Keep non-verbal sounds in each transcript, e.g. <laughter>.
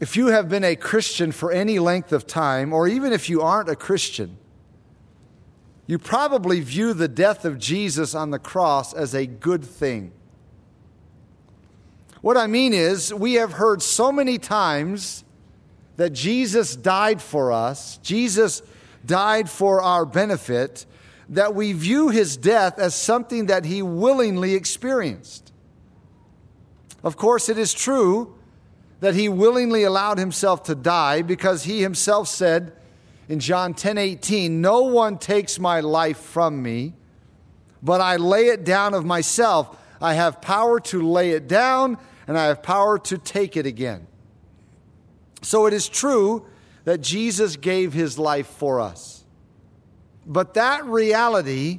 if you have been a Christian for any length of time, or even if you aren't a Christian, you probably view the death of Jesus on the cross as a good thing. What I mean is, we have heard so many times that Jesus died for us, Jesus died for our benefit, that we view his death as something that he willingly experienced. Of course, it is true that he willingly allowed himself to die because he himself said in John 10 18, No one takes my life from me, but I lay it down of myself. I have power to lay it down, and I have power to take it again. So it is true that Jesus gave his life for us. But that reality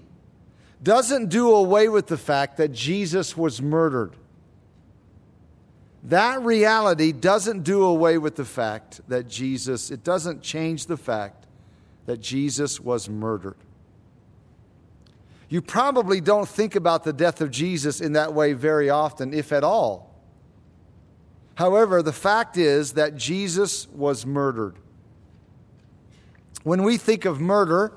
doesn't do away with the fact that Jesus was murdered. That reality doesn't do away with the fact that Jesus, it doesn't change the fact that Jesus was murdered. You probably don't think about the death of Jesus in that way very often, if at all. However, the fact is that Jesus was murdered. When we think of murder,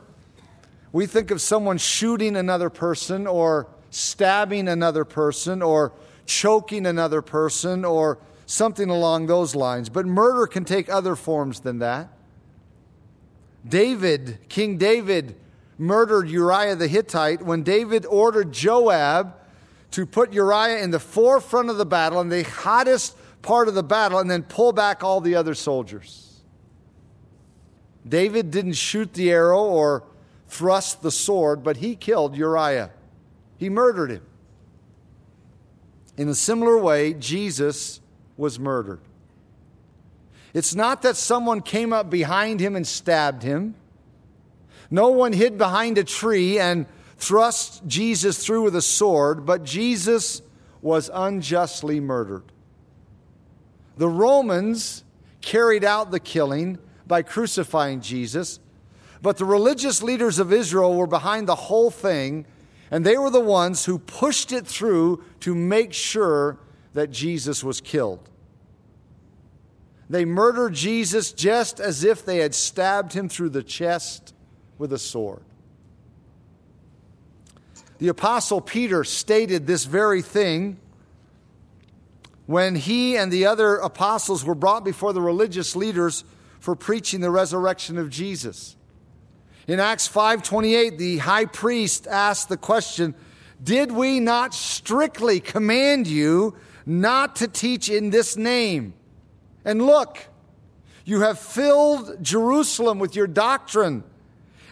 we think of someone shooting another person or stabbing another person or choking another person or something along those lines. But murder can take other forms than that. David, King David, murdered Uriah the Hittite when David ordered Joab to put Uriah in the forefront of the battle in the hottest part of the battle and then pull back all the other soldiers. David didn't shoot the arrow or thrust the sword, but he killed Uriah. He murdered him. In a similar way, Jesus was murdered. It's not that someone came up behind him and stabbed him. No one hid behind a tree and thrust Jesus through with a sword, but Jesus was unjustly murdered. The Romans carried out the killing by crucifying Jesus, but the religious leaders of Israel were behind the whole thing, and they were the ones who pushed it through to make sure that Jesus was killed. They murdered Jesus just as if they had stabbed him through the chest with a sword. The Apostle Peter stated this very thing when he and the other apostles were brought before the religious leaders for preaching the resurrection of Jesus. In Acts 5:28, the high priest asked the question, "Did we not strictly command you not to teach in this name?" And look, you have filled Jerusalem with your doctrine,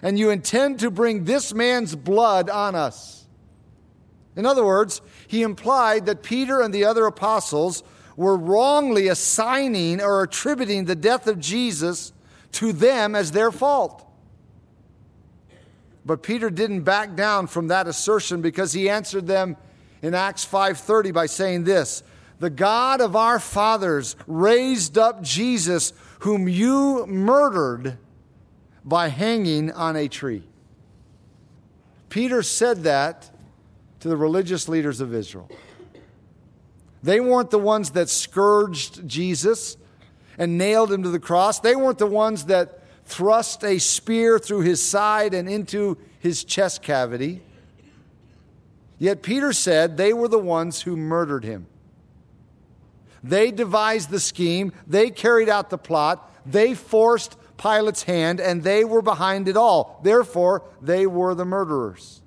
and you intend to bring this man's blood on us. In other words, he implied that Peter and the other apostles were wrongly assigning or attributing the death of Jesus to them as their fault. But Peter didn't back down from that assertion because he answered them in Acts 5:30 by saying this, the God of our fathers raised up Jesus, whom you murdered by hanging on a tree. Peter said that to the religious leaders of Israel. They weren't the ones that scourged Jesus and nailed him to the cross. They weren't the ones that thrust a spear through his side and into his chest cavity. Yet Peter said they were the ones who murdered him. They devised the scheme, they carried out the plot, they forced Pilate's hand, and they were behind it all. Therefore, they were the murderers.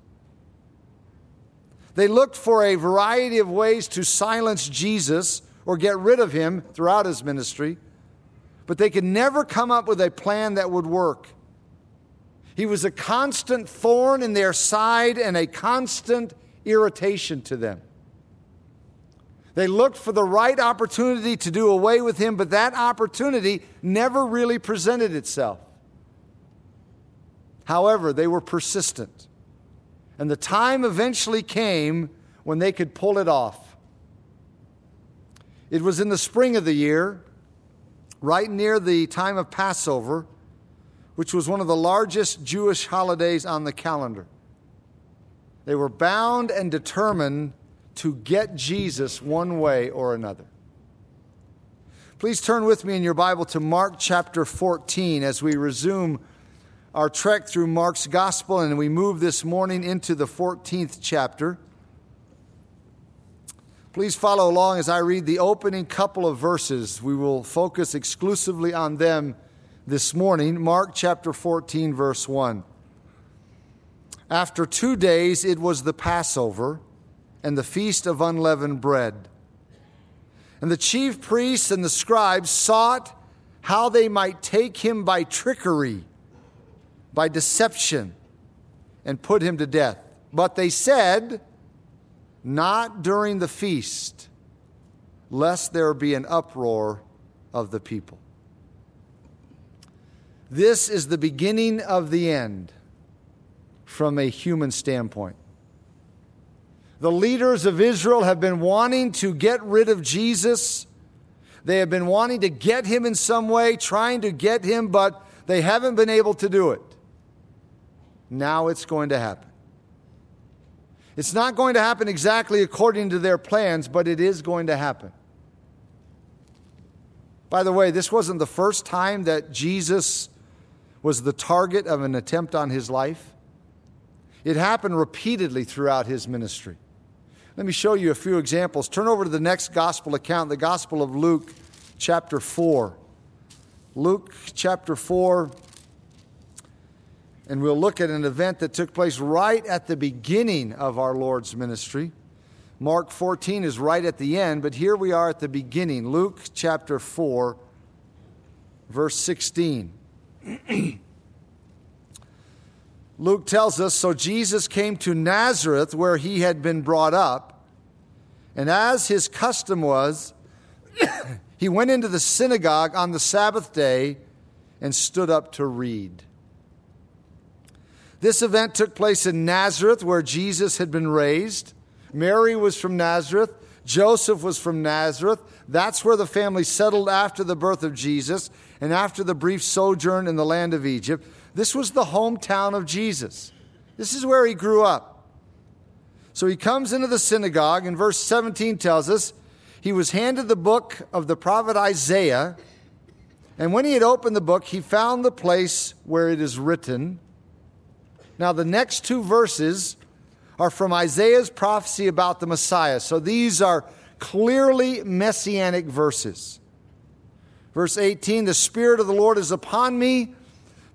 They looked for a variety of ways to silence Jesus or get rid of him throughout his ministry, but they could never come up with a plan that would work. He was a constant thorn in their side and a constant irritation to them. They looked for the right opportunity to do away with him, but that opportunity never really presented itself. However, they were persistent. And the time eventually came when they could pull it off. It was in the spring of the year, right near the time of Passover, which was one of the largest Jewish holidays on the calendar. They were bound and determined to get Jesus one way or another. Please turn with me in your Bible to Mark chapter 14 as we resume our trek through Mark's gospel and we move this morning into the 14th chapter. Please follow along as I read the opening couple of verses. We will focus exclusively on them this morning. Mark chapter 14, verse 1. After two days, it was the Passover and the feast of unleavened bread. And the chief priests and the scribes sought how they might take him by trickery, by deception, and put him to death. But they said, Not during the feast, lest there be an uproar of the people. This is the beginning of the end from a human standpoint. The leaders of Israel have been wanting to get rid of Jesus. They have been wanting to get him in some way, trying to get him, but they haven't been able to do it. Now it's going to happen. It's not going to happen exactly according to their plans, but it is going to happen. By the way, this wasn't the first time that Jesus was the target of an attempt on his life. It happened repeatedly throughout his ministry. Let me show you a few examples. Turn over to the next gospel account, the Gospel of Luke, chapter 4. Luke, chapter 4. And we'll look at an event that took place right at the beginning of our Lord's ministry. Mark 14 is right at the end, but here we are at the beginning. Luke chapter 4, verse 16. <clears throat> Luke tells us so Jesus came to Nazareth where he had been brought up, and as his custom was, <clears throat> he went into the synagogue on the Sabbath day and stood up to read. This event took place in Nazareth where Jesus had been raised. Mary was from Nazareth. Joseph was from Nazareth. That's where the family settled after the birth of Jesus and after the brief sojourn in the land of Egypt. This was the hometown of Jesus. This is where he grew up. So he comes into the synagogue, and verse 17 tells us he was handed the book of the prophet Isaiah. And when he had opened the book, he found the place where it is written. Now, the next two verses are from Isaiah's prophecy about the Messiah. So these are clearly messianic verses. Verse 18 The Spirit of the Lord is upon me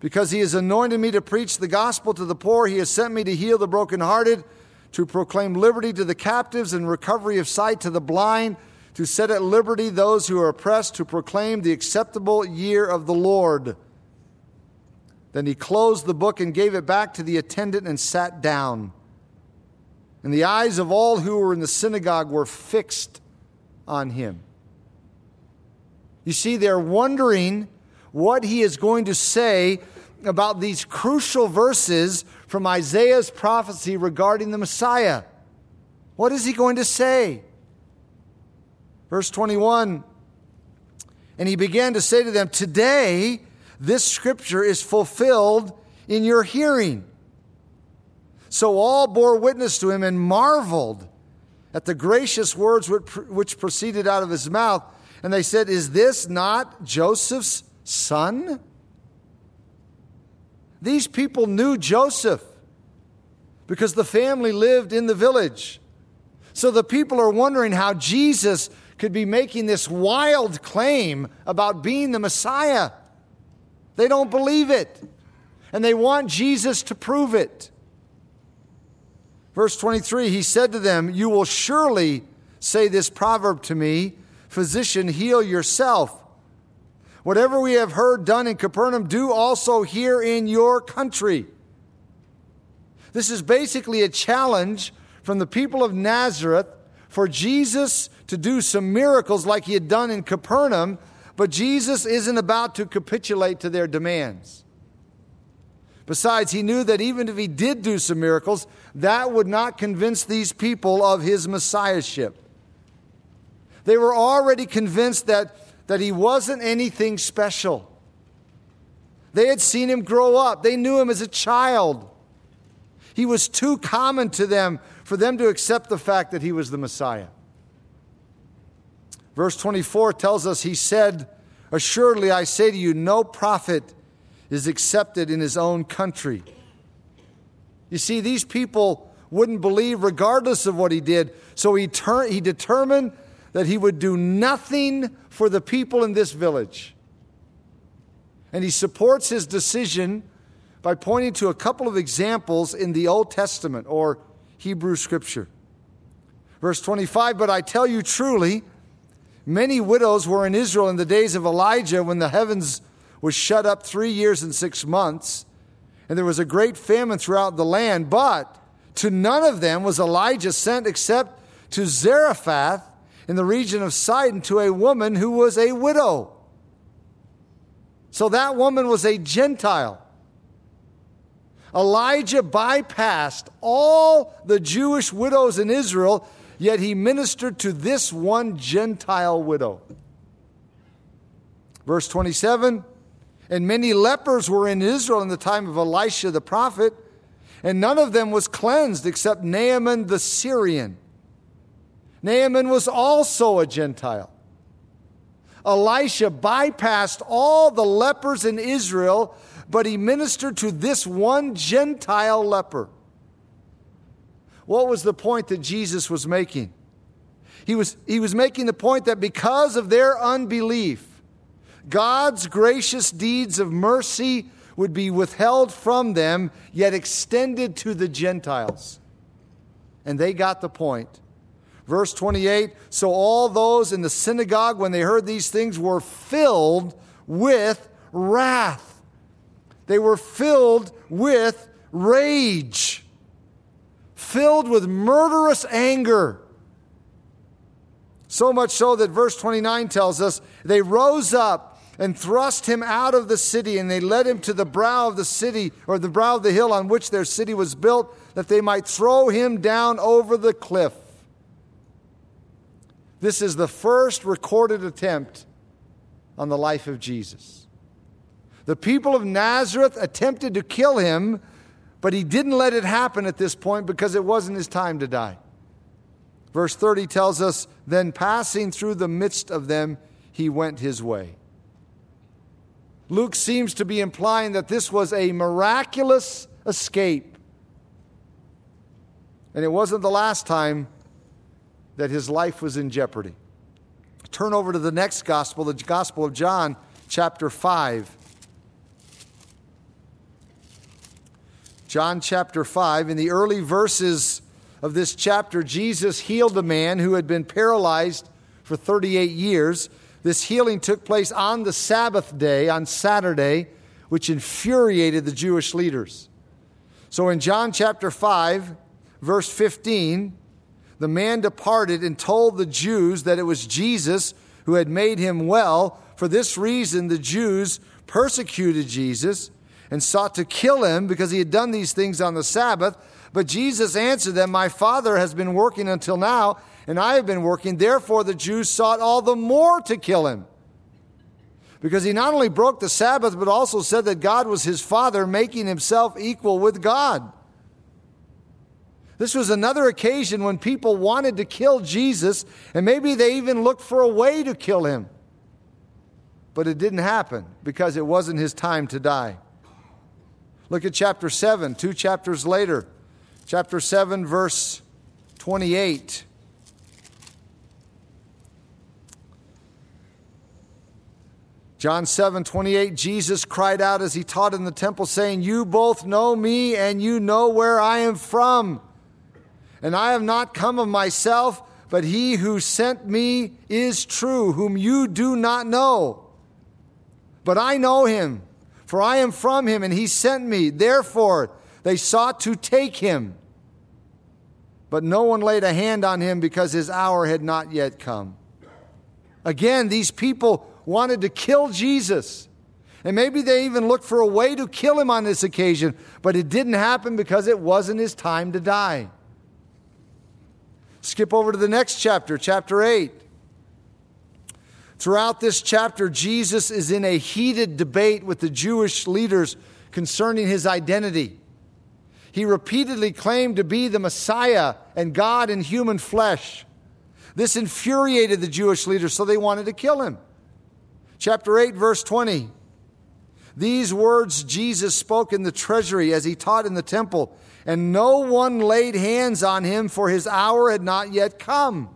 because he has anointed me to preach the gospel to the poor. He has sent me to heal the brokenhearted, to proclaim liberty to the captives and recovery of sight to the blind, to set at liberty those who are oppressed, to proclaim the acceptable year of the Lord. Then he closed the book and gave it back to the attendant and sat down. And the eyes of all who were in the synagogue were fixed on him. You see, they're wondering what he is going to say about these crucial verses from Isaiah's prophecy regarding the Messiah. What is he going to say? Verse 21 And he began to say to them, Today this scripture is fulfilled in your hearing. So all bore witness to him and marveled at the gracious words which proceeded out of his mouth. And they said, Is this not Joseph's son? These people knew Joseph because the family lived in the village. So the people are wondering how Jesus could be making this wild claim about being the Messiah. They don't believe it, and they want Jesus to prove it. Verse 23 He said to them, You will surely say this proverb to me Physician, heal yourself. Whatever we have heard done in Capernaum, do also here in your country. This is basically a challenge from the people of Nazareth for Jesus to do some miracles like he had done in Capernaum, but Jesus isn't about to capitulate to their demands. Besides, he knew that even if he did do some miracles, that would not convince these people of his messiahship. They were already convinced that that he wasn't anything special. They had seen him grow up, they knew him as a child. He was too common to them for them to accept the fact that he was the Messiah. Verse 24 tells us, He said, Assuredly I say to you, no prophet is accepted in his own country. You see, these people wouldn't believe regardless of what he did, so he, ter- he determined that he would do nothing for the people in this village. And he supports his decision by pointing to a couple of examples in the Old Testament or Hebrew Scripture. Verse 25, but I tell you truly, many widows were in Israel in the days of Elijah when the heavens was shut up three years and six months, and there was a great famine throughout the land. But to none of them was Elijah sent except to Zarephath in the region of Sidon to a woman who was a widow. So that woman was a Gentile. Elijah bypassed all the Jewish widows in Israel, yet he ministered to this one Gentile widow. Verse 27 And many lepers were in Israel in the time of Elisha the prophet, and none of them was cleansed except Naaman the Syrian. Naaman was also a Gentile. Elisha bypassed all the lepers in Israel, but he ministered to this one Gentile leper. What was the point that Jesus was making? He was, he was making the point that because of their unbelief, God's gracious deeds of mercy would be withheld from them, yet extended to the Gentiles. And they got the point. Verse 28 So all those in the synagogue, when they heard these things, were filled with wrath. They were filled with rage, filled with murderous anger. So much so that verse 29 tells us they rose up and thrust him out of the city, and they led him to the brow of the city, or the brow of the hill on which their city was built, that they might throw him down over the cliff. This is the first recorded attempt on the life of Jesus. The people of Nazareth attempted to kill him, but he didn't let it happen at this point because it wasn't his time to die. Verse 30 tells us, Then passing through the midst of them, he went his way. Luke seems to be implying that this was a miraculous escape. And it wasn't the last time that his life was in jeopardy. Turn over to the next gospel, the Gospel of John, chapter 5. John chapter 5. In the early verses of this chapter, Jesus healed a man who had been paralyzed for 38 years. This healing took place on the Sabbath day, on Saturday, which infuriated the Jewish leaders. So in John chapter 5, verse 15, the man departed and told the Jews that it was Jesus who had made him well. For this reason, the Jews persecuted Jesus and sought to kill him because he had done these things on the Sabbath. But Jesus answered them, My Father has been working until now, and I have been working. Therefore, the Jews sought all the more to kill him. Because he not only broke the Sabbath, but also said that God was his Father, making himself equal with God. This was another occasion when people wanted to kill Jesus, and maybe they even looked for a way to kill him. But it didn't happen because it wasn't his time to die. Look at chapter 7, two chapters later. Chapter 7, verse 28. John 7 28, Jesus cried out as he taught in the temple, saying, You both know me, and you know where I am from. And I have not come of myself, but he who sent me is true, whom you do not know. But I know him, for I am from him, and he sent me. Therefore, they sought to take him. But no one laid a hand on him because his hour had not yet come. Again, these people wanted to kill Jesus. And maybe they even looked for a way to kill him on this occasion, but it didn't happen because it wasn't his time to die. Skip over to the next chapter, chapter 8. Throughout this chapter, Jesus is in a heated debate with the Jewish leaders concerning his identity. He repeatedly claimed to be the Messiah and God in human flesh. This infuriated the Jewish leaders, so they wanted to kill him. Chapter 8, verse 20. These words Jesus spoke in the treasury as he taught in the temple, and no one laid hands on him, for his hour had not yet come.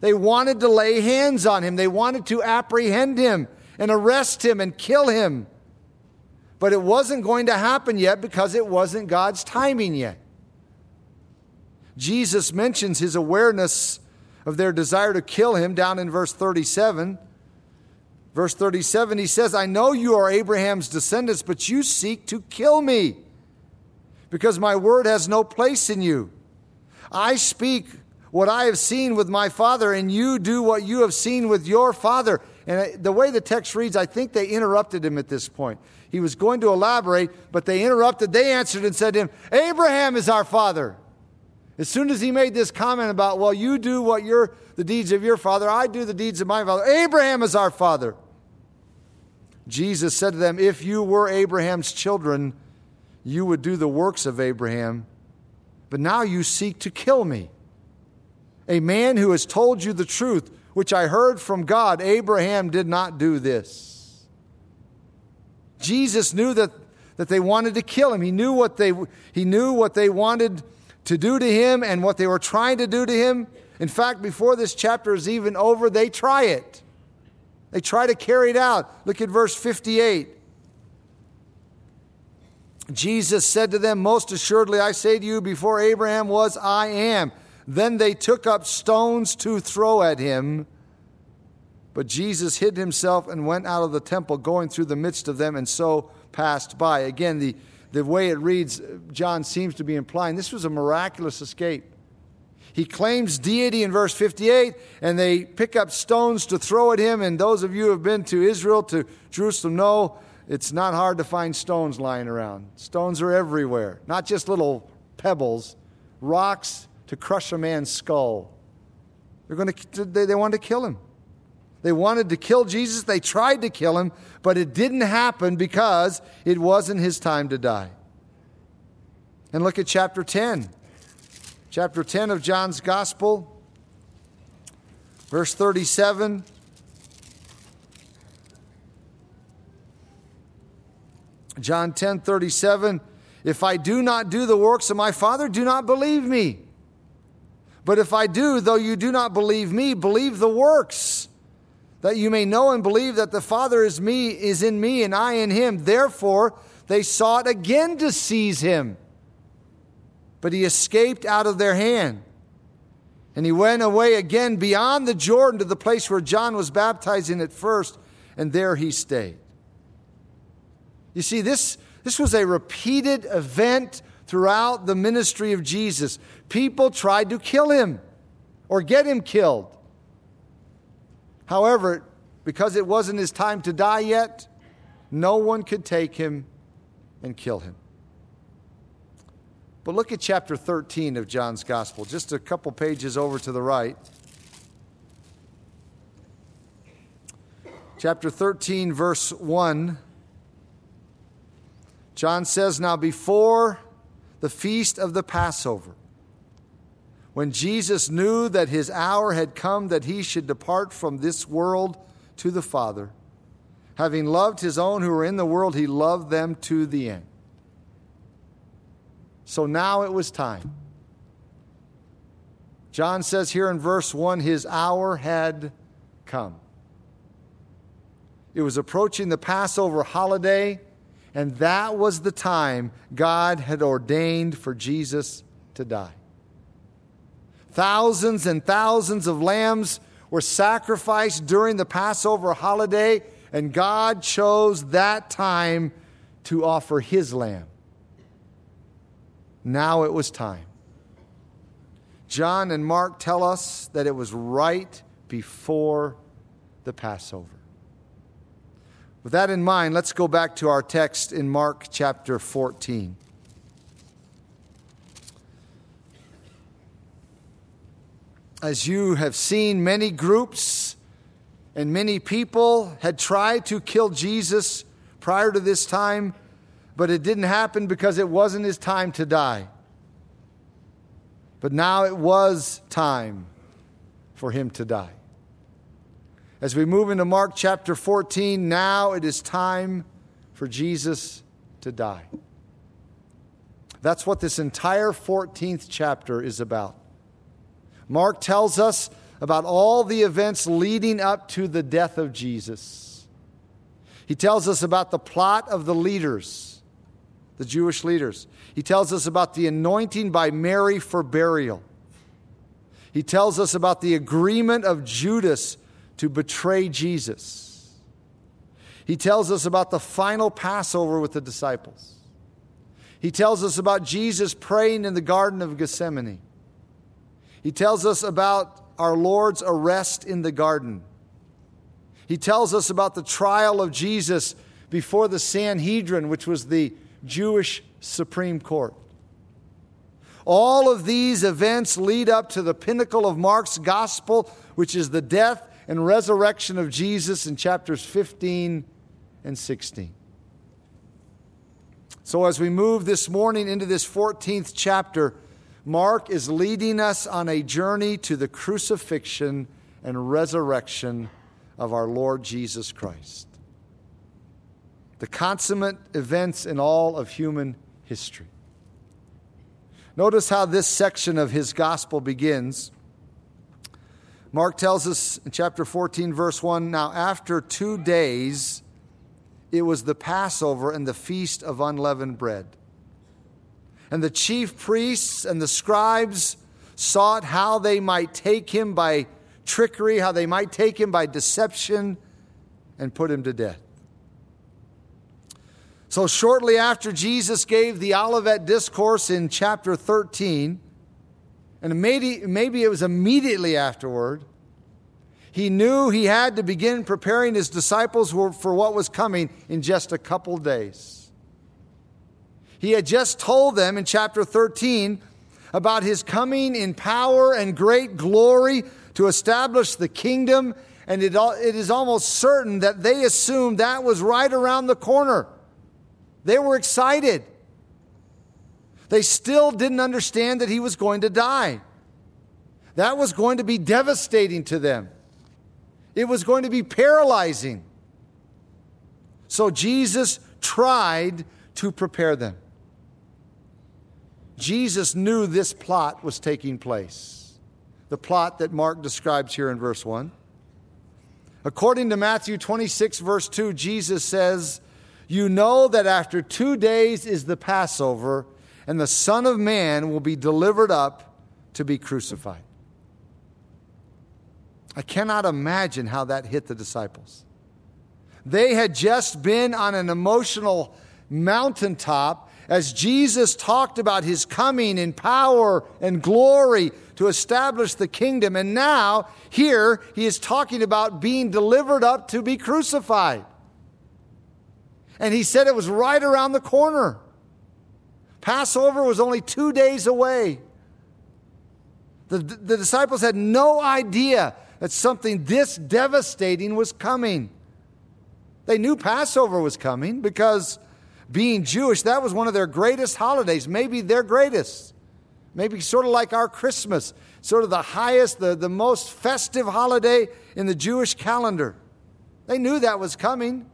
They wanted to lay hands on him, they wanted to apprehend him and arrest him and kill him. But it wasn't going to happen yet because it wasn't God's timing yet. Jesus mentions his awareness of their desire to kill him down in verse 37. Verse 37, he says, I know you are Abraham's descendants, but you seek to kill me because my word has no place in you. I speak what I have seen with my father, and you do what you have seen with your father. And the way the text reads, I think they interrupted him at this point. He was going to elaborate, but they interrupted. They answered and said to him, Abraham is our father. As soon as he made this comment about, well, you do what you're the deeds of your father, I do the deeds of my father. Abraham is our father. Jesus said to them, If you were Abraham's children, you would do the works of Abraham. But now you seek to kill me, a man who has told you the truth, which I heard from God. Abraham did not do this. Jesus knew that, that they wanted to kill him. He knew what they, he knew what they wanted to do to him and what they were trying to do to him. In fact, before this chapter is even over, they try it. They try to carry it out. Look at verse 58. Jesus said to them, Most assuredly, I say to you, before Abraham was, I am. Then they took up stones to throw at him. But Jesus hid himself and went out of the temple, going through the midst of them, and so passed by. Again, the, the way it reads, John seems to be implying this was a miraculous escape. He claims deity in verse 58, and they pick up stones to throw at him. And those of you who have been to Israel, to Jerusalem, know it's not hard to find stones lying around. Stones are everywhere, not just little pebbles, rocks to crush a man's skull. They're going to, they, they wanted to kill him. They wanted to kill Jesus. They tried to kill him, but it didn't happen because it wasn't his time to die. And look at chapter 10 chapter 10 of John's Gospel, verse 37. John 10 37. If I do not do the works of my Father, do not believe me. But if I do, though you do not believe me, believe the works, that you may know and believe that the Father is me is in me and I in him. Therefore, they sought again to seize him but he escaped out of their hand. And he went away again beyond the Jordan to the place where John was baptizing at first, and there he stayed. You see, this, this was a repeated event throughout the ministry of Jesus. People tried to kill him or get him killed. However, because it wasn't his time to die yet, no one could take him and kill him. But look at chapter 13 of John's Gospel, just a couple pages over to the right. Chapter 13, verse 1. John says, Now before the feast of the Passover, when Jesus knew that his hour had come that he should depart from this world to the Father, having loved his own who were in the world, he loved them to the end. So now it was time. John says here in verse 1 his hour had come. It was approaching the Passover holiday, and that was the time God had ordained for Jesus to die. Thousands and thousands of lambs were sacrificed during the Passover holiday, and God chose that time to offer his lamb. Now it was time. John and Mark tell us that it was right before the Passover. With that in mind, let's go back to our text in Mark chapter 14. As you have seen, many groups and many people had tried to kill Jesus prior to this time but it didn't happen because it wasn't his time to die. But now it was time for him to die. As we move into Mark chapter 14, now it is time for Jesus to die. That's what this entire 14th chapter is about. Mark tells us about all the events leading up to the death of Jesus. He tells us about the plot of the leaders, the Jewish leaders. He tells us about the anointing by Mary for burial. He tells us about the agreement of Judas to betray Jesus. He tells us about the final Passover with the disciples. He tells us about Jesus praying in the Garden of Gethsemane. He tells us about our Lord's arrest in the garden. He tells us about the trial of Jesus before the Sanhedrin, which was the Jewish Supreme Court. All of these events lead up to the pinnacle of Mark's gospel, which is the death and resurrection of Jesus in chapters 15 and 16. So, as we move this morning into this 14th chapter, Mark is leading us on a journey to the crucifixion and resurrection of our Lord Jesus Christ. The consummate events in all of human history. Notice how this section of his gospel begins. Mark tells us in chapter 14, verse 1 Now, after two days, it was the Passover and the feast of unleavened bread. And the chief priests and the scribes sought how they might take him by trickery, how they might take him by deception and put him to death. So, shortly after Jesus gave the Olivet Discourse in chapter 13, and maybe, maybe it was immediately afterward, he knew he had to begin preparing his disciples for what was coming in just a couple days. He had just told them in chapter 13 about his coming in power and great glory to establish the kingdom, and it, it is almost certain that they assumed that was right around the corner. They were excited. They still didn't understand that he was going to die. That was going to be devastating to them. It was going to be paralyzing. So Jesus tried to prepare them. Jesus knew this plot was taking place. The plot that Mark describes here in verse 1. According to Matthew 26, verse 2, Jesus says, you know that after two days is the Passover, and the Son of Man will be delivered up to be crucified. I cannot imagine how that hit the disciples. They had just been on an emotional mountaintop as Jesus talked about his coming in power and glory to establish the kingdom. And now, here, he is talking about being delivered up to be crucified. And he said it was right around the corner. Passover was only two days away. The, the disciples had no idea that something this devastating was coming. They knew Passover was coming because being Jewish, that was one of their greatest holidays, maybe their greatest. Maybe sort of like our Christmas, sort of the highest, the, the most festive holiday in the Jewish calendar. They knew that was coming.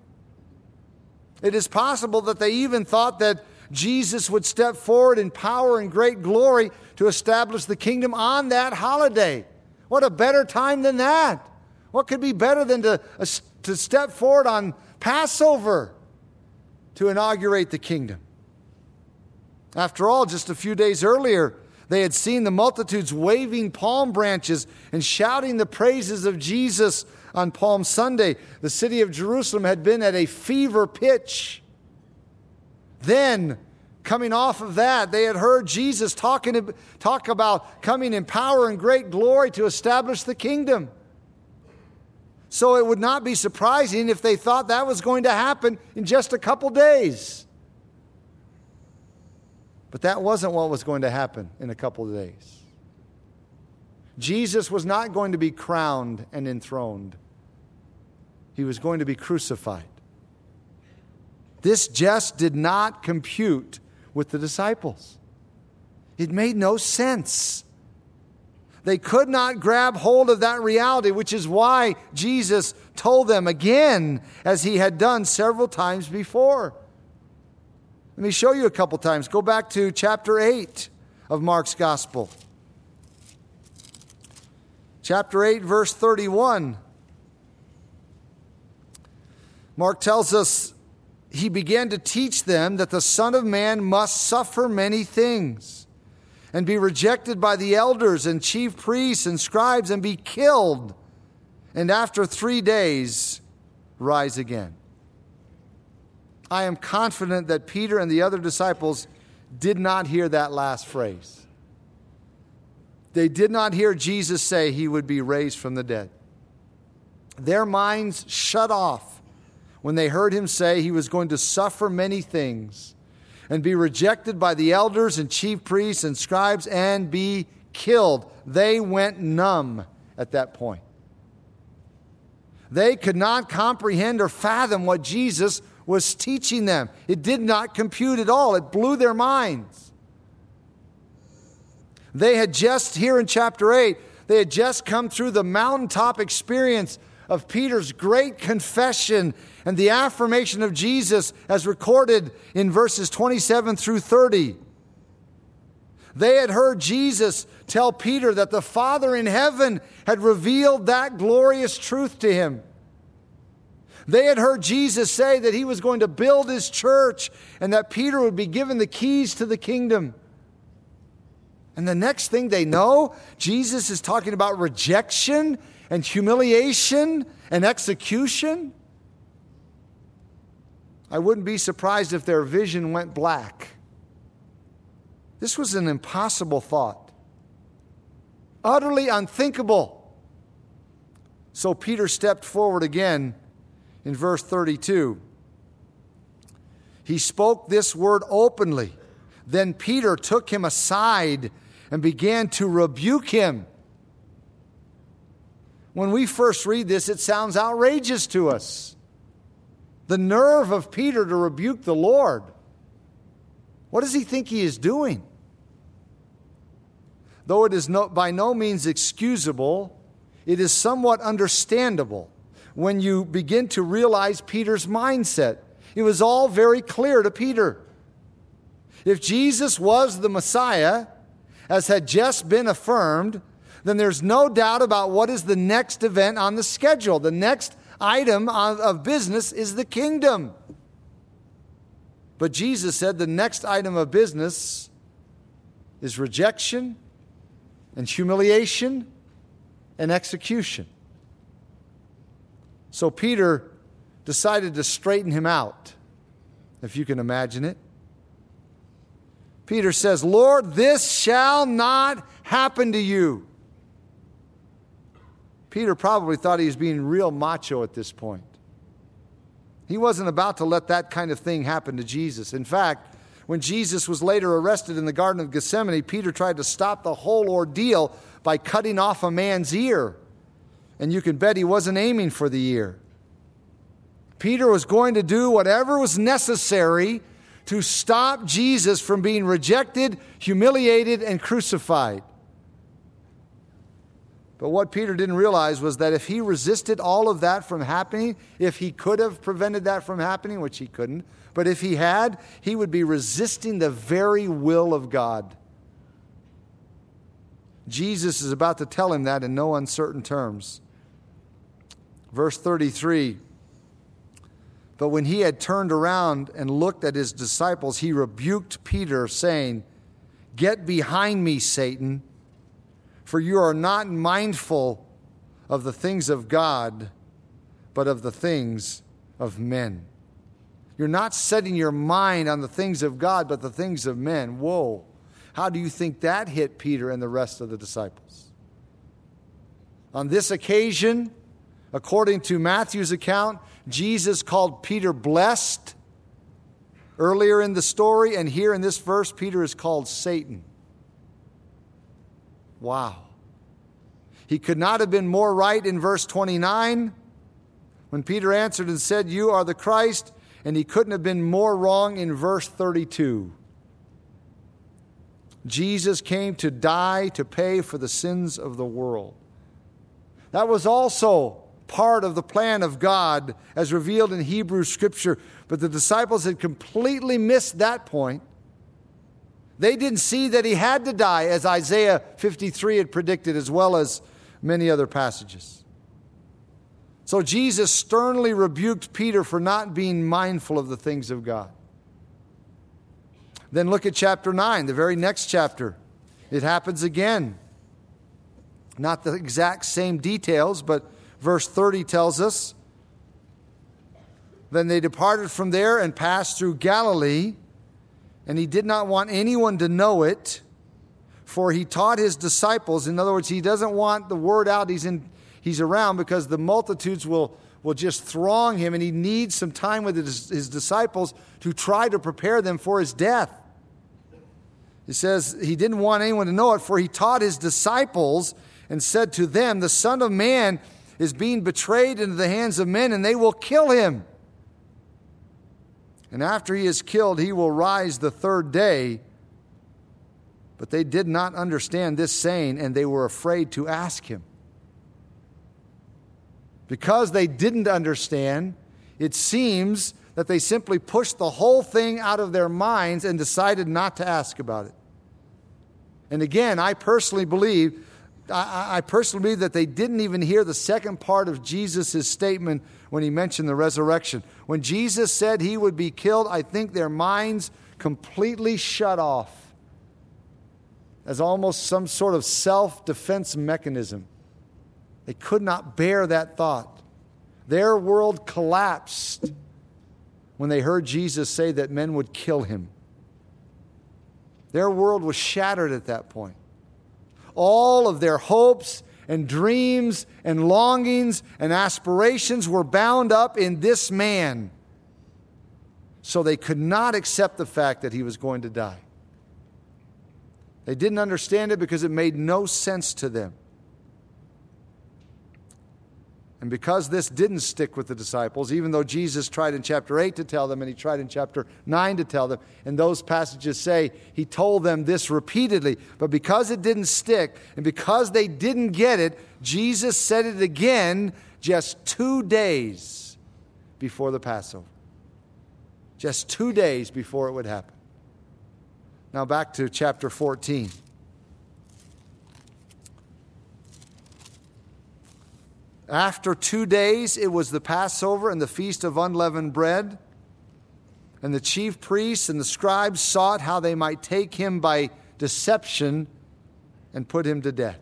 It is possible that they even thought that Jesus would step forward in power and great glory to establish the kingdom on that holiday. What a better time than that! What could be better than to, uh, to step forward on Passover to inaugurate the kingdom? After all, just a few days earlier, they had seen the multitudes waving palm branches and shouting the praises of Jesus on Palm Sunday. The city of Jerusalem had been at a fever pitch. Then, coming off of that, they had heard Jesus talking, talk about coming in power and great glory to establish the kingdom. So it would not be surprising if they thought that was going to happen in just a couple days. But that wasn't what was going to happen in a couple of days. Jesus was not going to be crowned and enthroned he was going to be crucified. This just did not compute with the disciples. It made no sense. They could not grab hold of that reality, which is why Jesus told them again, as he had done several times before. Let me show you a couple times. Go back to chapter 8 of Mark's Gospel. Chapter 8, verse 31. Mark tells us he began to teach them that the Son of Man must suffer many things and be rejected by the elders and chief priests and scribes and be killed, and after three days rise again. I am confident that Peter and the other disciples did not hear that last phrase. They did not hear Jesus say he would be raised from the dead. Their minds shut off when they heard him say he was going to suffer many things and be rejected by the elders and chief priests and scribes and be killed. They went numb at that point. They could not comprehend or fathom what Jesus was teaching them. It did not compute at all, it blew their minds. They had just, here in chapter 8, they had just come through the mountaintop experience of Peter's great confession and the affirmation of Jesus as recorded in verses 27 through 30. They had heard Jesus tell Peter that the Father in heaven had revealed that glorious truth to him. They had heard Jesus say that he was going to build his church and that Peter would be given the keys to the kingdom. And the next thing they know, Jesus is talking about rejection and humiliation and execution. I wouldn't be surprised if their vision went black. This was an impossible thought, utterly unthinkable. So Peter stepped forward again in verse 32. He spoke this word openly. Then Peter took him aside and began to rebuke him. When we first read this, it sounds outrageous to us. The nerve of Peter to rebuke the Lord. What does he think he is doing? Though it is no, by no means excusable, it is somewhat understandable when you begin to realize Peter's mindset. It was all very clear to Peter. If Jesus was the Messiah, as had just been affirmed, then there's no doubt about what is the next event on the schedule. The next item of business is the kingdom. But Jesus said the next item of business is rejection and humiliation and execution. So Peter decided to straighten him out, if you can imagine it. Peter says, Lord, this shall not happen to you. Peter probably thought he was being real macho at this point. He wasn't about to let that kind of thing happen to Jesus. In fact, when Jesus was later arrested in the Garden of Gethsemane, Peter tried to stop the whole ordeal by cutting off a man's ear. And you can bet he wasn't aiming for the ear. Peter was going to do whatever was necessary to stop Jesus from being rejected, humiliated, and crucified. But what Peter didn't realize was that if he resisted all of that from happening, if he could have prevented that from happening, which he couldn't, but if he had, he would be resisting the very will of God. Jesus is about to tell him that in no uncertain terms. Verse 33 But when he had turned around and looked at his disciples, he rebuked Peter, saying, Get behind me, Satan for you are not mindful of the things of God, but of the things of men. You're not setting your mind on the things of God, but the things of men. Whoa. How do you think that hit Peter and the rest of the disciples? On this occasion, according to Matthew's account, Jesus called Peter blessed earlier in the story, and here in this verse, Peter is called Satan. Wow. He could not have been more right in verse 29 when Peter answered and said, You are the Christ, and he couldn't have been more wrong in verse 32. Jesus came to die to pay for the sins of the world. That was also part of the plan of God as revealed in Hebrew scripture, but the disciples had completely missed that point. They didn't see that he had to die, as Isaiah 53 had predicted, as well as many other passages. So Jesus sternly rebuked Peter for not being mindful of the things of God. Then look at chapter 9, the very next chapter. It happens again. Not the exact same details, but verse 30 tells us Then they departed from there and passed through Galilee, and he did not want anyone to know it, for he taught his disciples. In other words, he doesn't want the word out he's, in, he's around because the multitudes will, will just throng him, and he needs some time with his, his disciples to try to prepare them for his death. He says he didn't want anyone to know it, for he taught his disciples and said to them, The Son of Man is being betrayed into the hands of men, and they will kill him. And after he is killed, he will rise the third day. But they did not understand this saying, and they were afraid to ask him. Because they didn't understand, it seems that they simply pushed the whole thing out of their minds and decided not to ask about it. And again, I personally believe, I, I personally believe that they didn't even hear the second part of Jesus' statement when he mentioned the resurrection. When Jesus said he would be killed, I think their minds completely shut off as almost some sort of self defense mechanism. They could not bear that thought. Their world collapsed when they heard Jesus say that men would kill him. Their world was shattered at that point. All of their hopes and dreams and longings and aspirations were bound up in this man. So they could not accept the fact that he was going to die. They didn't understand it because it made no sense to them. And because this didn't stick with the disciples, even though Jesus tried in chapter 8 to tell them and he tried in chapter 9 to tell them, and those passages say he told them this repeatedly, but because it didn't stick and because they didn't get it, Jesus said it again just two days before the Passover. Just two days before it would happen. Now back to chapter 14. After two days, it was the Passover and the feast of unleavened bread. And the chief priests and the scribes sought how they might take him by deception and put him to death.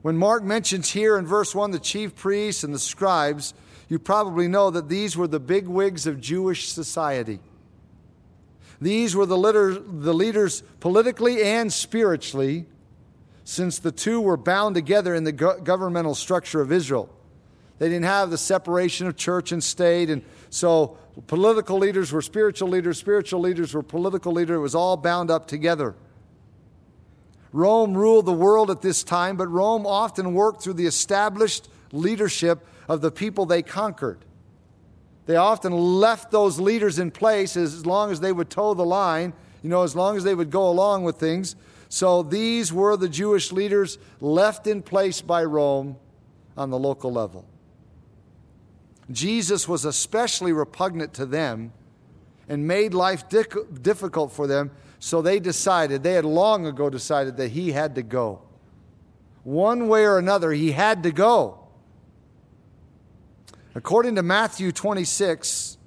When Mark mentions here in verse 1 the chief priests and the scribes, you probably know that these were the big wigs of Jewish society. These were the, the leaders politically and spiritually since the two were bound together in the go- governmental structure of Israel. They didn't have the separation of church and state, and so political leaders were spiritual leaders, spiritual leaders were political leaders. It was all bound up together. Rome ruled the world at this time, but Rome often worked through the established leadership of the people they conquered. They often left those leaders in place as long as they would toe the line, you know, as long as they would go along with things. So these were the Jewish leaders left in place by Rome on the local level. Jesus was especially repugnant to them and made life difficult for them, so they decided, they had long ago decided that he had to go. One way or another, he had to go. According to Matthew 26,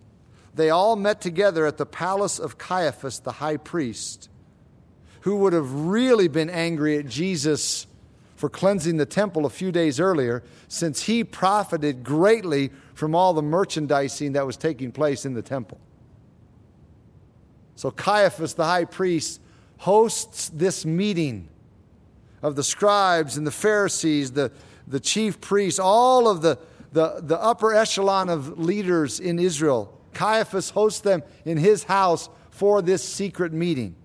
they all met together at the palace of Caiaphas, the high priest who would have really been angry at Jesus for cleansing the temple a few days earlier, since he profited greatly from all the merchandising that was taking place in the temple. So Caiaphas, the high priest, hosts this meeting of the scribes and the Pharisees, the, the chief priests, all of the, the, the upper echelon of leaders in Israel. Caiaphas hosts them in his house for this secret meeting.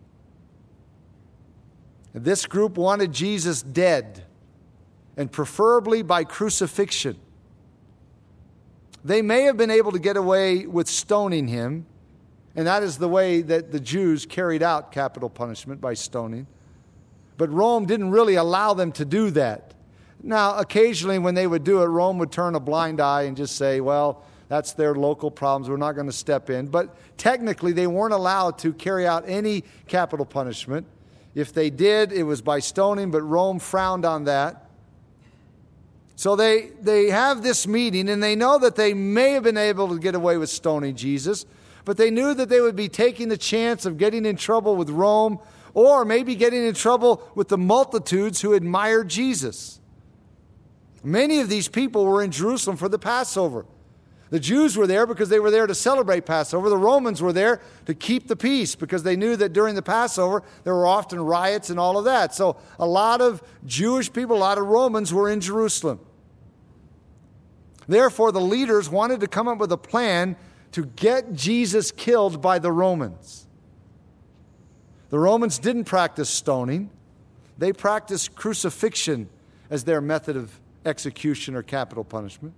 This group wanted Jesus dead, and preferably by crucifixion. They may have been able to get away with stoning him, And that is the way that the Jews carried out capital punishment by stoning. But Rome didn't really allow them to do that. Now, occasionally when they would do it, Rome would turn a blind eye and just say, well, that's their local problems. We're not going to step in. But technically, they weren't allowed to carry out any capital punishment. If they did, it was by stoning, but Rome frowned on that. So they, they have this meeting, and they know that they may have been able to get away with stoning Jesus, but they knew that they would be taking the chance of getting in trouble with Rome or maybe getting in trouble with the multitudes who admired Jesus. Many of these people were in Jerusalem for the Passover. The Jews were there because they were there to celebrate Passover. The Romans were there to keep the peace because they knew that during the Passover there were often riots and all of that. So a lot of Jewish people, a lot of Romans were in Jerusalem. Therefore, the leaders wanted to come up with a plan to get Jesus killed by the Romans. The Romans didn't practice stoning, they practiced crucifixion as their method of execution or capital punishment.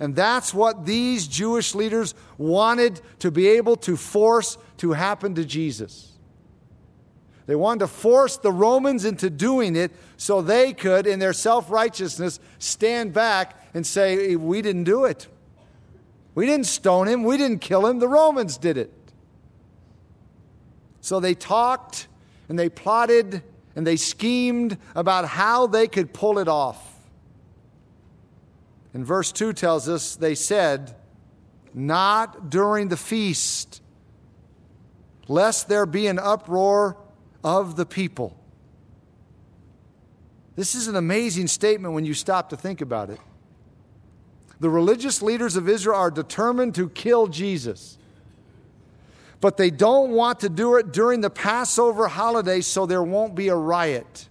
And that's what these Jewish leaders wanted to be able to force to happen to Jesus. They wanted to force the Romans into doing it so they could, in their self righteousness, stand back and say, We didn't do it. We didn't stone him. We didn't kill him. The Romans did it. So they talked and they plotted and they schemed about how they could pull it off. And verse 2 tells us they said, Not during the feast, lest there be an uproar of the people. This is an amazing statement when you stop to think about it. The religious leaders of Israel are determined to kill Jesus. But they don't want to do it during the Passover holiday so there won't be a riot.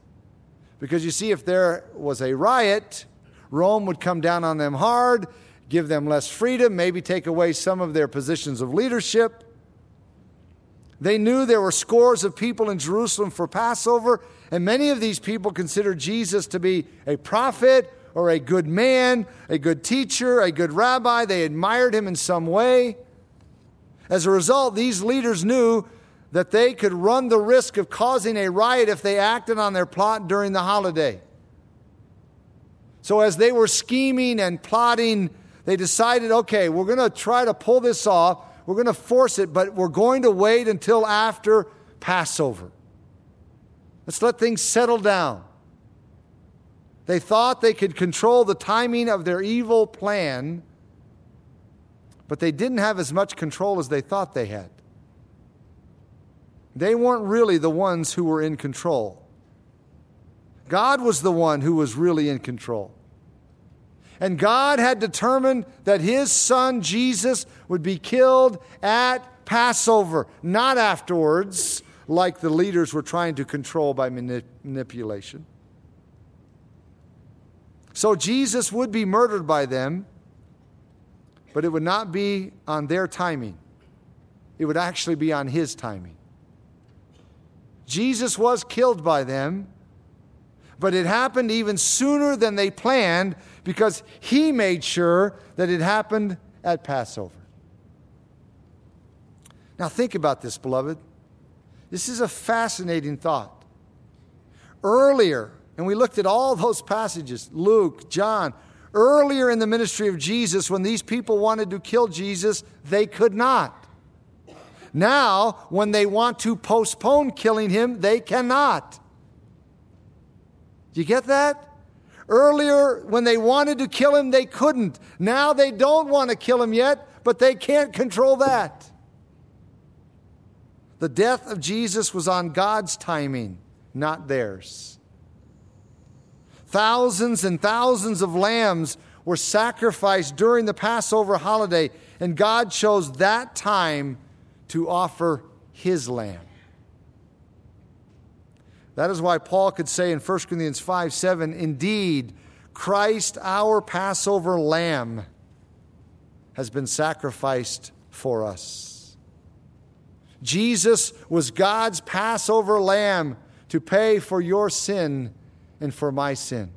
Because you see, if there was a riot, Rome would come down on them hard, give them less freedom, maybe take away some of their positions of leadership. They knew there were scores of people in Jerusalem for Passover, and many of these people considered Jesus to be a prophet or a good man, a good teacher, a good rabbi. They admired him in some way. As a result, these leaders knew that they could run the risk of causing a riot if they acted on their plot during the holiday. So, as they were scheming and plotting, they decided okay, we're going to try to pull this off. We're going to force it, but we're going to wait until after Passover. Let's let things settle down. They thought they could control the timing of their evil plan, but they didn't have as much control as they thought they had. They weren't really the ones who were in control. God was the one who was really in control. And God had determined that his son Jesus would be killed at Passover, not afterwards, like the leaders were trying to control by manip- manipulation. So Jesus would be murdered by them, but it would not be on their timing. It would actually be on his timing. Jesus was killed by them, but it happened even sooner than they planned because he made sure that it happened at Passover. Now, think about this, beloved. This is a fascinating thought. Earlier, and we looked at all those passages Luke, John. Earlier in the ministry of Jesus, when these people wanted to kill Jesus, they could not. Now, when they want to postpone killing him, they cannot. Do you get that? Earlier, when they wanted to kill him, they couldn't. Now they don't want to kill him yet, but they can't control that. The death of Jesus was on God's timing, not theirs. Thousands and thousands of lambs were sacrificed during the Passover holiday, and God chose that time to offer his lamb. That is why Paul could say in 1 Corinthians 5 7, Indeed, Christ, our Passover lamb, has been sacrificed for us. Jesus was God's Passover lamb to pay for your sin and for my sin.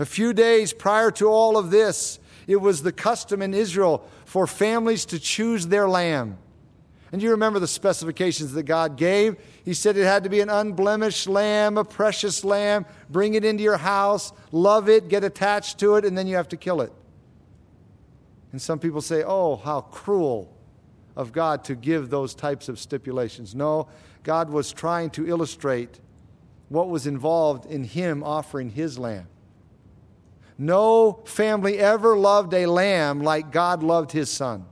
A few days prior to all of this, it was the custom in Israel for families to choose their lamb. And you remember the specifications that God gave? He said it had to be an unblemished lamb, a precious lamb. Bring it into your house, love it, get attached to it, and then you have to kill it. And some people say, oh, how cruel of God to give those types of stipulations. No, God was trying to illustrate what was involved in Him offering His lamb. No family ever loved a lamb like God loved His Son.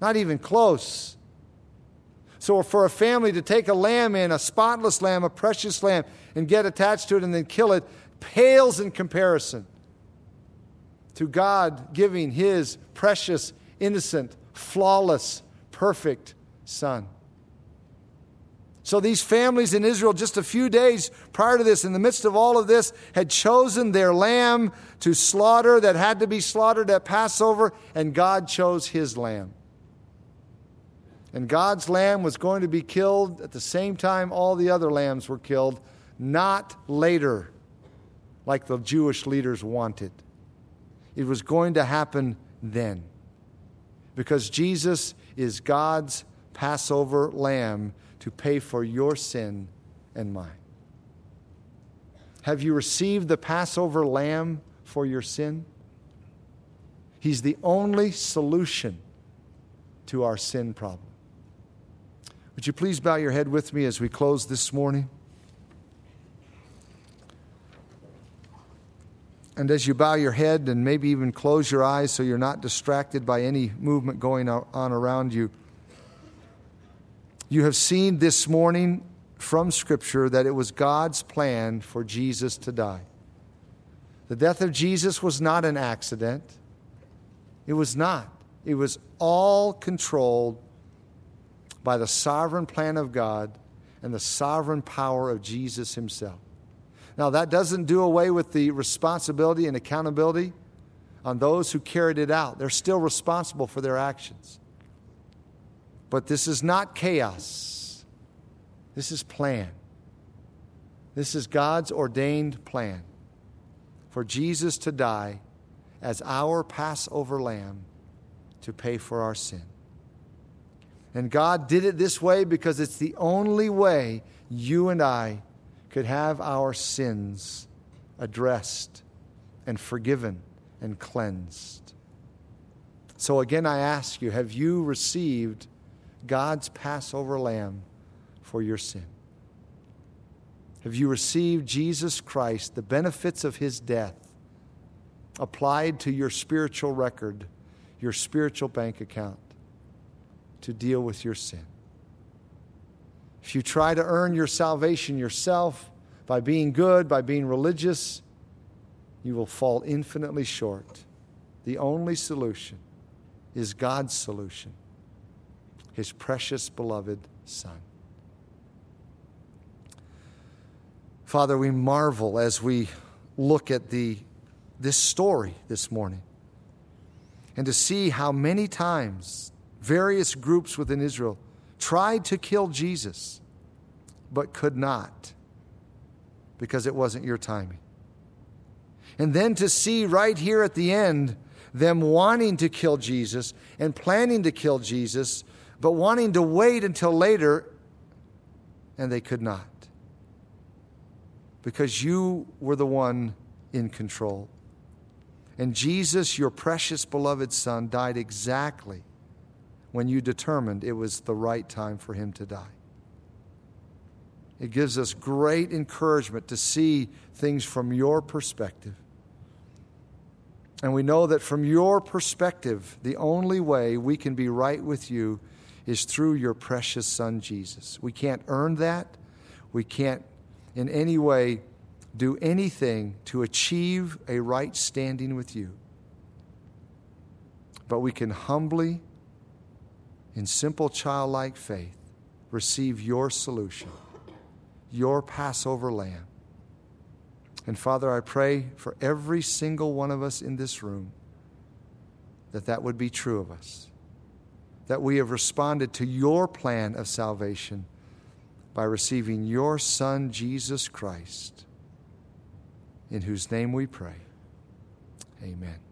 Not even close. So, for a family to take a lamb in, a spotless lamb, a precious lamb, and get attached to it and then kill it, pales in comparison to God giving His precious, innocent, flawless, perfect Son. So these families in Israel, just a few days prior to this, in the midst of all of this, had chosen their lamb to slaughter that had to be slaughtered at Passover, and God chose his lamb. And God's lamb was going to be killed at the same time all the other lambs were killed, not later, like the Jewish leaders wanted. It was going to happen then. Because Jesus is God's Passover lamb to pay for your sin and mine. Have you received the Passover lamb for your sin? He's the only solution to our sin problem. Would you please bow your head with me as we close this morning? And as you bow your head and maybe even close your eyes so you're not distracted by any movement going on around you, you have seen this morning from Scripture that it was God's plan for Jesus to die. The death of Jesus was not an accident. It was not. It was all controlled by the sovereign plan of God and the sovereign power of Jesus himself. Now, that doesn't do away with the responsibility and accountability on those who carried it out. They're still responsible for their actions. But this is not chaos, this is plan. This is God's ordained plan for Jesus to die as our Passover lamb to pay for our sin. And God did it this way because it's the only way you and I could have our sins addressed and forgiven and cleansed. So again, I ask you have you received God's Passover lamb for your sin? Have you received Jesus Christ, the benefits of his death, applied to your spiritual record, your spiritual bank account? To deal with your sin. If you try to earn your salvation yourself by being good, by being religious, you will fall infinitely short. The only solution is God's solution, His precious beloved Son. Father, we marvel as we look at the, this story this morning and to see how many times various groups within Israel tried to kill Jesus, but could not because it wasn't your timing. And then to see right here at the end them wanting to kill Jesus and planning to kill Jesus, but wanting to wait until later, and they could not. Because you were the one in control. And Jesus, your precious beloved Son, died exactly when you determined it was the right time for him to die. It gives us great encouragement to see things from your perspective. And we know that from your perspective, the only way we can be right with you is through your precious Son, Jesus. We can't earn that. We can't in any way do anything to achieve a right standing with you. But we can humbly in simple childlike faith, receive your solution, your Passover lamb. And Father, I pray for every single one of us in this room that that would be true of us, that we have responded to your plan of salvation by receiving your Son, Jesus Christ, in whose name we pray. Amen.